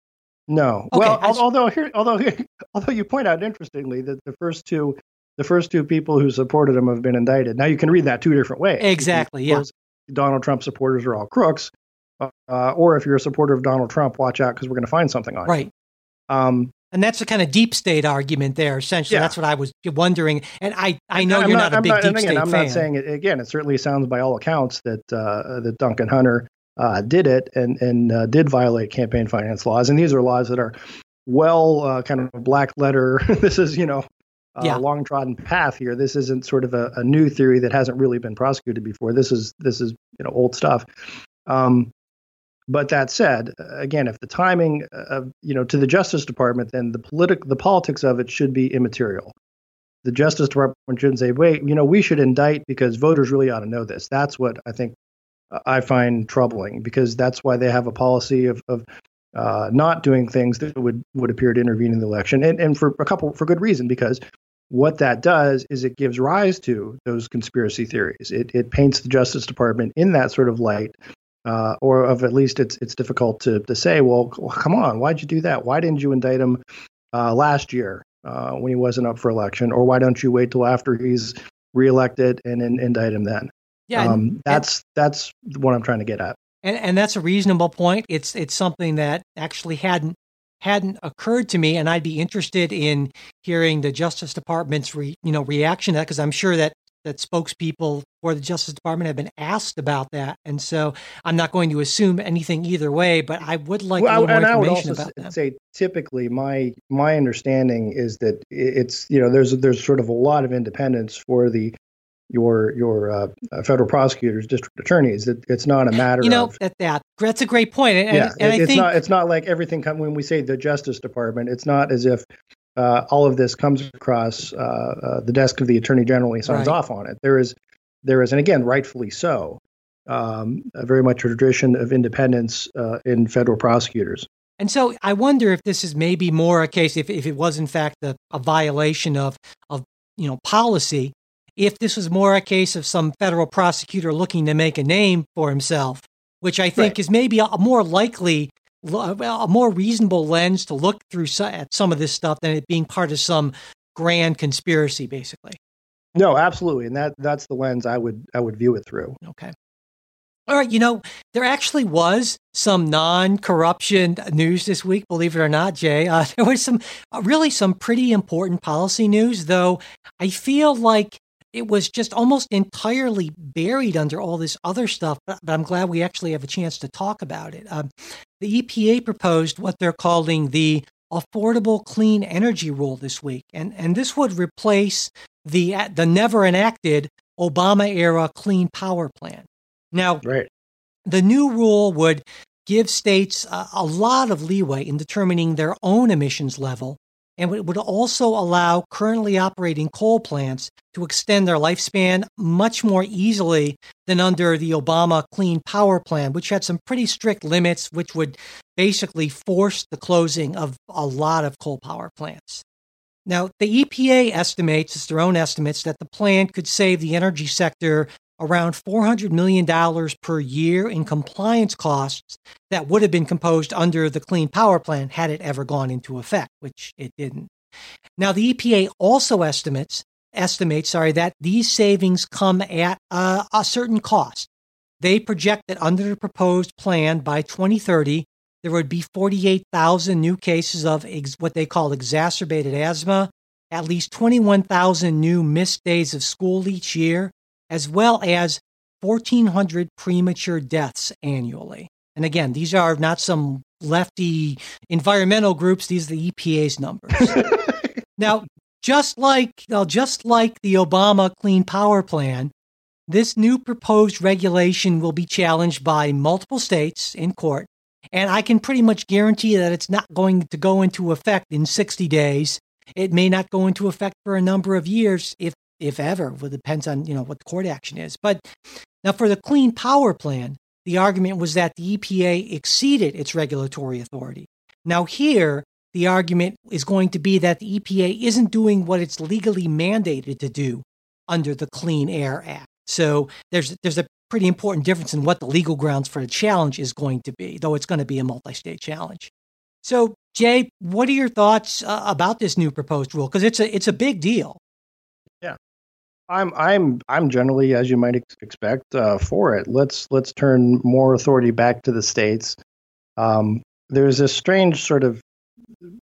Speaker 2: No.
Speaker 1: Okay,
Speaker 2: well,
Speaker 1: I s-
Speaker 2: al- although here, although here, although you point out interestingly that the first two, the first two people who supported him have been indicted. Now you can read that two different ways.
Speaker 1: Exactly, yeah.
Speaker 2: Donald Trump supporters are all crooks, uh, or if you're a supporter of Donald Trump, watch out because we're going to find something on
Speaker 1: Right.
Speaker 2: you. Um,
Speaker 1: And that's the kind of deep state argument there. Essentially,
Speaker 2: Yeah.
Speaker 1: that's what I was wondering. And I, I know
Speaker 2: I'm
Speaker 1: you're not, a
Speaker 2: I'm
Speaker 1: big deep
Speaker 2: and again,
Speaker 1: state
Speaker 2: I'm
Speaker 1: fan.
Speaker 2: not saying it again. It certainly sounds, by all accounts, that uh, that Duncan Hunter uh, did it and and uh, did violate campaign finance laws. And these are laws that are well uh, kind of black letter. this is you know a
Speaker 1: Yeah.
Speaker 2: long trodden path here. This isn't sort of a, a new theory that hasn't really been prosecuted before. This is this is you know old stuff. Um, but that said, again, if the timing of you know to the Justice Department, then the politic the politics of it should be immaterial. The Justice Department shouldn't say, "Wait, you know, we should indict because voters really ought to know this." That's what I think I find troubling because that's why they have a policy of of uh, not doing things that would would appear to intervene in the election, and and for a couple for good reason because what that does is it gives rise to those conspiracy theories. It it paints the Justice Department in that sort of light uh, or of at least it's it's difficult to to say. Well, come on, why'd you do that? Why didn't you indict him uh, last year uh, when he wasn't up for election, or why don't you wait till after he's reelected and in, indict him then?
Speaker 1: yeah, and,
Speaker 2: um, that's that's what I'm trying to get at.
Speaker 1: and, and that's a reasonable point. It's it's something that actually hadn't hadn't occurred to me, and I'd be interested in hearing the Justice Department's re, you know reaction to that because I'm sure that that spokespeople for the Justice Department have been asked about that, and so I'm not going to assume anything either way. But I would like
Speaker 2: well,
Speaker 1: more
Speaker 2: and I would
Speaker 1: information
Speaker 2: also
Speaker 1: about that.
Speaker 2: say typically my my understanding is that it's you know there's there's sort of a lot of independence for the your your uh, uh, federal prosecutors, district attorneys. That it's not a matter
Speaker 1: You know
Speaker 2: of
Speaker 1: that that that's a great point, and,
Speaker 2: yeah,
Speaker 1: and
Speaker 2: it-
Speaker 1: I
Speaker 2: it's
Speaker 1: think
Speaker 2: not it's not like everything come when we say the Justice Department. It's not as if uh, all of this comes across uh, uh, the desk of the Attorney General. He signs
Speaker 1: Right.
Speaker 2: off on it. There is there is, and again, rightfully so, um, a very much a tradition of independence uh, in federal prosecutors.
Speaker 1: And so I wonder if this is maybe more a case, if, if it was in fact a, a violation of, of, you know, policy, if this was more a case of some federal prosecutor looking to make a name for himself, which I think
Speaker 2: Right.
Speaker 1: is maybe a, a more likely, a more reasonable lens to look through at some of this stuff than it being part of some grand conspiracy, basically.
Speaker 2: No, absolutely, and that that's the lens I would I would view it through.
Speaker 1: Okay. All right, you know, there actually was some non-corruption news this week, believe it or not, Jay. Uh, there was some uh, really some pretty important policy news, though I feel like it was just almost entirely buried under all this other stuff, but, but I'm glad we actually have a chance to talk about it. Um, the EPA proposed what they're calling the Affordable Clean Energy Rule this week, and and this would replace the the never enacted Obama era Clean Power Plan. Now,
Speaker 2: Right.
Speaker 1: the new rule would give states a, a lot of leeway in determining their own emissions level and it would also allow currently operating coal plants to extend their lifespan much more easily than under the Obama Clean Power Plan, which had some pretty strict limits, which would basically force the closing of a lot of coal power plants. Now, the EPA estimates, it's their own estimates, that the plan could save the energy sector around $400 million per year in compliance costs that would have been composed under the Clean Power Plan had it ever gone into effect, which it didn't. Now, the EPA also estimates estimates sorry that these savings come at a, a certain cost. They project that under the proposed plan by 2030, there would be 48,000 new cases of ex- what they call exacerbated asthma, at least 21,000 new missed days of school each year, as well as 1,400 premature deaths annually. And again, these are not some lefty environmental groups, these are the EPA's numbers. now, just like well, just like the Obama Clean Power Plan, this new proposed regulation will be challenged by multiple states in court, and I can pretty much guarantee that it's not going to go into effect in 60 days. It may not go into effect for a number of years, if if ever. Well, it depends on you know what the court action is. But now for the Clean Power Plan, the argument was that the EPA exceeded its regulatory authority. Now here, the argument is going to be that the EPA isn't doing what it's legally mandated to do under the Clean Air Act. So there's there's a pretty important difference in what the legal grounds for the challenge is going to be, though it's going to be a multi-state challenge. So, Jay, what are your thoughts uh, about this new proposed rule? Because it's a it's a big deal.
Speaker 2: I'm I'm I'm generally, as you might ex- expect, uh, for it. Let's let's turn more authority back to the states. Um, there's a strange sort of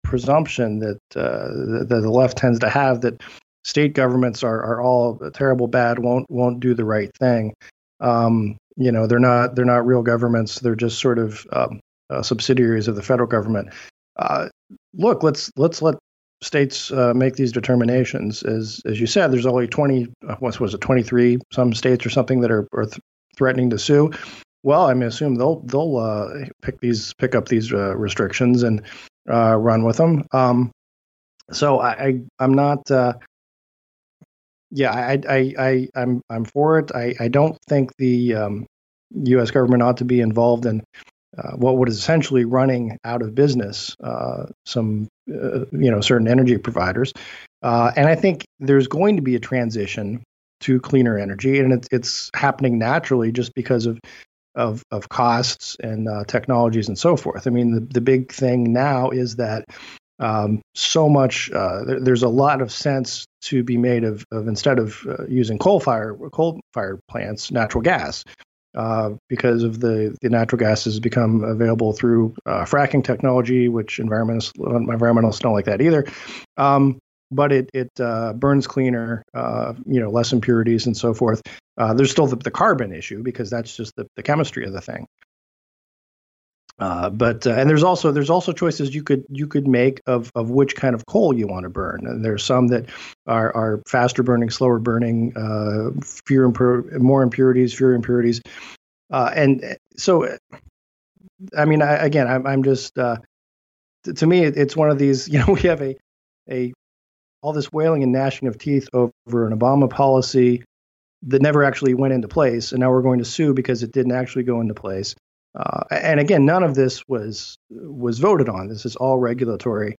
Speaker 2: presumption that, uh, that the left tends to have that state governments are, are all terrible, bad, won't won't do the right thing. Um, you know, they're not they're not real governments. They're just sort of um, uh, subsidiaries of the federal government. Uh, look, let's let's let states uh, make these determinations. As as you said, there's only 20, uh, what was it, 23 some states or something that are, are th- threatening to sue. Well, I mean, assume they'll they'll uh, pick these pick up these uh, restrictions and uh, run with them. Um, so I, I am not. Yeah, I, I I I'm I'm for it. I I don't think the um, U.S. government ought to be involved in uh, what was essentially running out of business uh, some uh, you know certain energy providers. Uh, and i think there's going to be a transition to cleaner energy and it's, it's happening naturally just because of of, of costs and uh, technologies and so forth. I mean the, the big thing now is that um, so much there, there's a lot of sense to be made of, of instead of using coal fire coal fired plants natural gas uh, because of the, the natural gases become available through uh, fracking technology, which environmentalists, environmentalists don't like that either. Um, but it it uh, burns cleaner, uh, you know, less impurities and so forth. Uh, there's still the, the carbon issue because that's just the, the chemistry of the thing. Uh, but uh, and there's also there's also choices you could you could make of of which kind of coal you want to burn. And there's some that are are faster burning, slower burning, uh, fewer impur- more impurities, fewer impurities, uh, and so I mean I, again I'm I'm just uh, to me it's one of these you know we have a a all this wailing and gnashing of teeth over an Obama policy that never actually went into place, and now we're going to sue because it didn't actually go into place. Uh, and again, none of this was was voted on. This is all regulatory.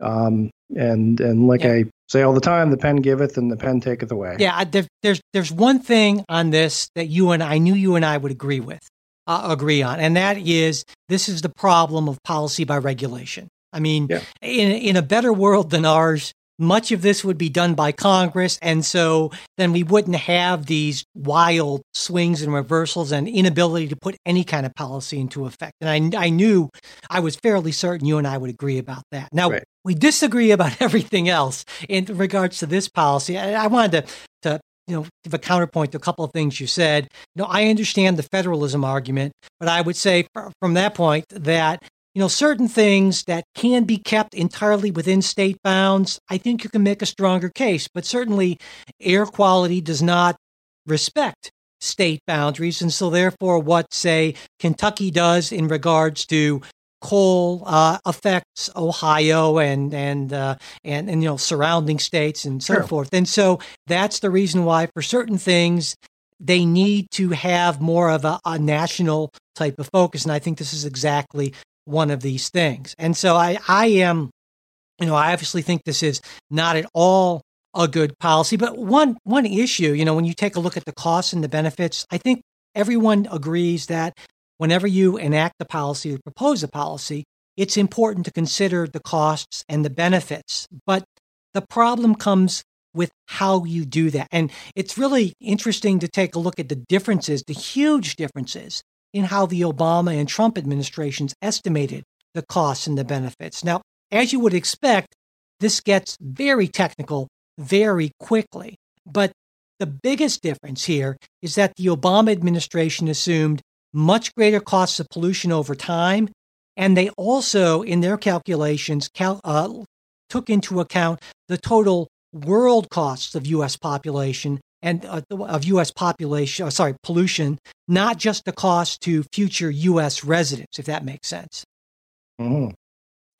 Speaker 2: Um, and and like yeah. I say all the time, the pen giveth and the pen taketh away.
Speaker 1: Yeah, there, there's there's one thing on this that you and I knew you and I would agree with, uh, agree on, and that is this is the problem of policy by regulation. I mean, yeah. in in a better world than ours, much of this would be done by Congress. And so then we wouldn't have these wild swings and reversals and inability to put any kind of policy into effect. And I, I knew, I was fairly certain you and I would agree about that. Now, right. we disagree about everything else in regards to this policy. I, I wanted to, to you know, give a counterpoint to a couple of things you said. You know, I understand the federalism argument, but I would say from that point that you know, certain things that can be kept entirely within state bounds, I think you can make a stronger case. But certainly, air quality does not respect state boundaries. And so, therefore, what, say, Kentucky does in regards to coal uh, affects Ohio and and, uh, and and you know surrounding states and so
Speaker 2: Sure.
Speaker 1: forth. And so that's the reason why for certain things they need to have more of a, a national type of focus. And I think this is exactly one of these things. And so I I am, you know, I obviously think this is not at all a good policy. But one one issue, you know, when you take a look at the costs and the benefits, I think everyone agrees that whenever you enact a policy or propose a policy, it's important to consider the costs and the benefits. But the problem comes with how you do that. And it's really interesting to take a look at the differences, the huge differences in how the Obama and Trump administrations estimated the costs and the benefits. Now, as you would expect, this gets very technical very quickly. But the biggest difference here is that the Obama administration assumed much greater costs of pollution over time. And they also, in their calculations, cal- uh, took into account the total world costs of U.S. population and uh, of U.S. population, uh, sorry, pollution, not just the cost to future U.S. residents, if that makes sense.
Speaker 2: Mhm.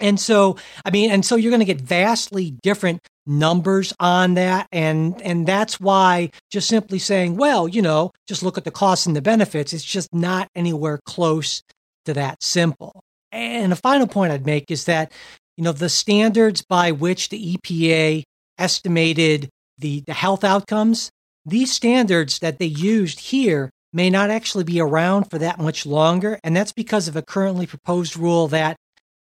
Speaker 1: And so, I mean, and so you're going to get vastly different numbers on that, and and that's why just simply saying, well, you know, just look at the costs and the benefits, it's just not anywhere close to that simple. And a final point I'd make is that, you know, the standards by which the EPA estimated the, the health outcomes, these standards that they used here may not actually be around for that much longer. And that's because of a currently proposed rule that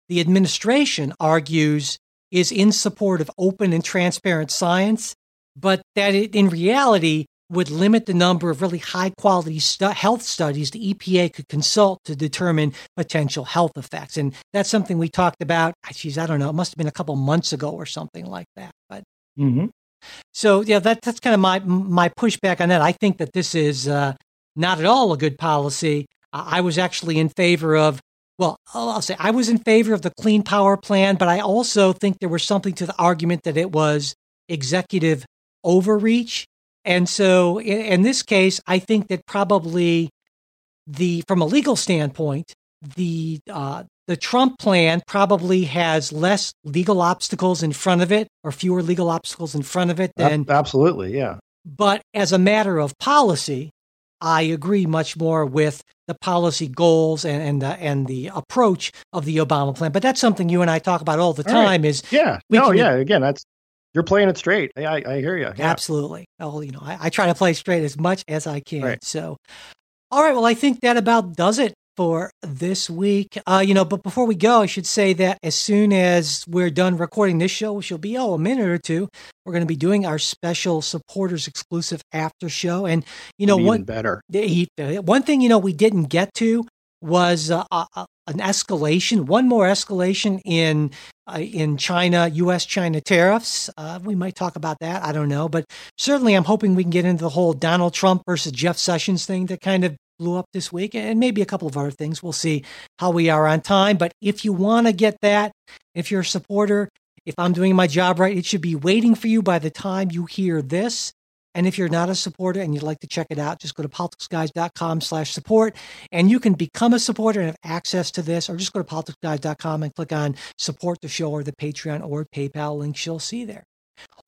Speaker 1: the administration argues is in support of open and transparent science, but that it in reality would limit the number of really high quality stu- health studies the EPA could consult to determine potential health effects. And that's something we talked about. Geez, I don't know. It must have been a couple months ago or something like that. But
Speaker 2: Mhm.
Speaker 1: So yeah, that, that's kind of my my pushback on that. I think that this is uh, not at all a good policy. I was actually in favor of. Well, I'll I'll say I was in favor of the Clean Power Plan, but I also think there was something to the argument that it was executive overreach. And so, in, in this case, I think that probably the from a legal standpoint, the uh, the Trump plan probably has less legal obstacles in front of it, or fewer legal obstacles in front of it than
Speaker 2: Absolutely, yeah.
Speaker 1: but as a matter of policy, I agree much more with the policy goals and and the, and the approach of the Obama plan. But that's something you and I talk about all the
Speaker 2: All right.
Speaker 1: time. Is
Speaker 2: Yeah.
Speaker 1: We
Speaker 2: no,
Speaker 1: can-
Speaker 2: yeah. Again, that's you're playing it straight. I, I, I hear you. Yeah.
Speaker 1: absolutely. Well, you know, I, I try to play straight as much as I can.
Speaker 2: Right.
Speaker 1: So, all right. Well, I think that about does it for this week. Uh, you know, but before we go, I should say that as soon as we're done recording this show, which will be oh a minute or two, we're going to be doing our special supporters exclusive after show. And you know, one
Speaker 2: better.
Speaker 1: he, one thing you know we didn't get to was uh, uh, uh, an escalation, one more escalation in uh, in China, U.S. China tariffs. Uh, we might talk about that. I don't know, but certainly I'm hoping we can get into the whole Donald Trump versus Jeff Sessions thing that kind of blew up this week, and maybe a couple of other things. We'll see how we are on time. But if you want to get that, if you're a supporter, if I'm doing my job right, it should be waiting for you by the time you hear this. And if you're not a supporter and you'd like to check it out, just go to politicsguys.com slash support and you can become a supporter and have access to this, or just go to politicsguys.com and click on support the show or the Patreon or PayPal links you'll see there.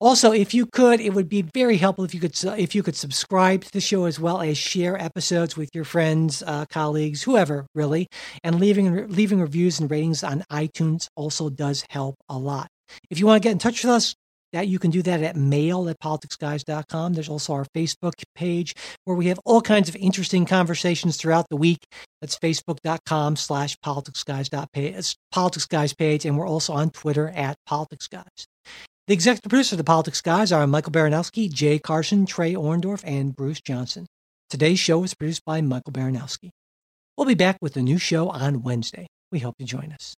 Speaker 1: Also, if you could, it would be very helpful if you could if you could subscribe to the show as well as share episodes with your friends, uh, colleagues, whoever really, and leaving leaving reviews and ratings on iTunes also does help a lot. If you want to get in touch with us, that you can do that at mail at politicsguys.com. There's also our Facebook page where we have all kinds of interesting conversations throughout the week. That's facebook.com slash politicsguys.page, Politics Guys page, and we're also on Twitter at Politics Guys. The executive producers of the Politics Guys are Michael Baranowski, Jay Carson, Trey Orndorff, and Bruce Johnson. Today's show was produced by Michael Baranowski. We'll be back with a new show on Wednesday. We hope you join us.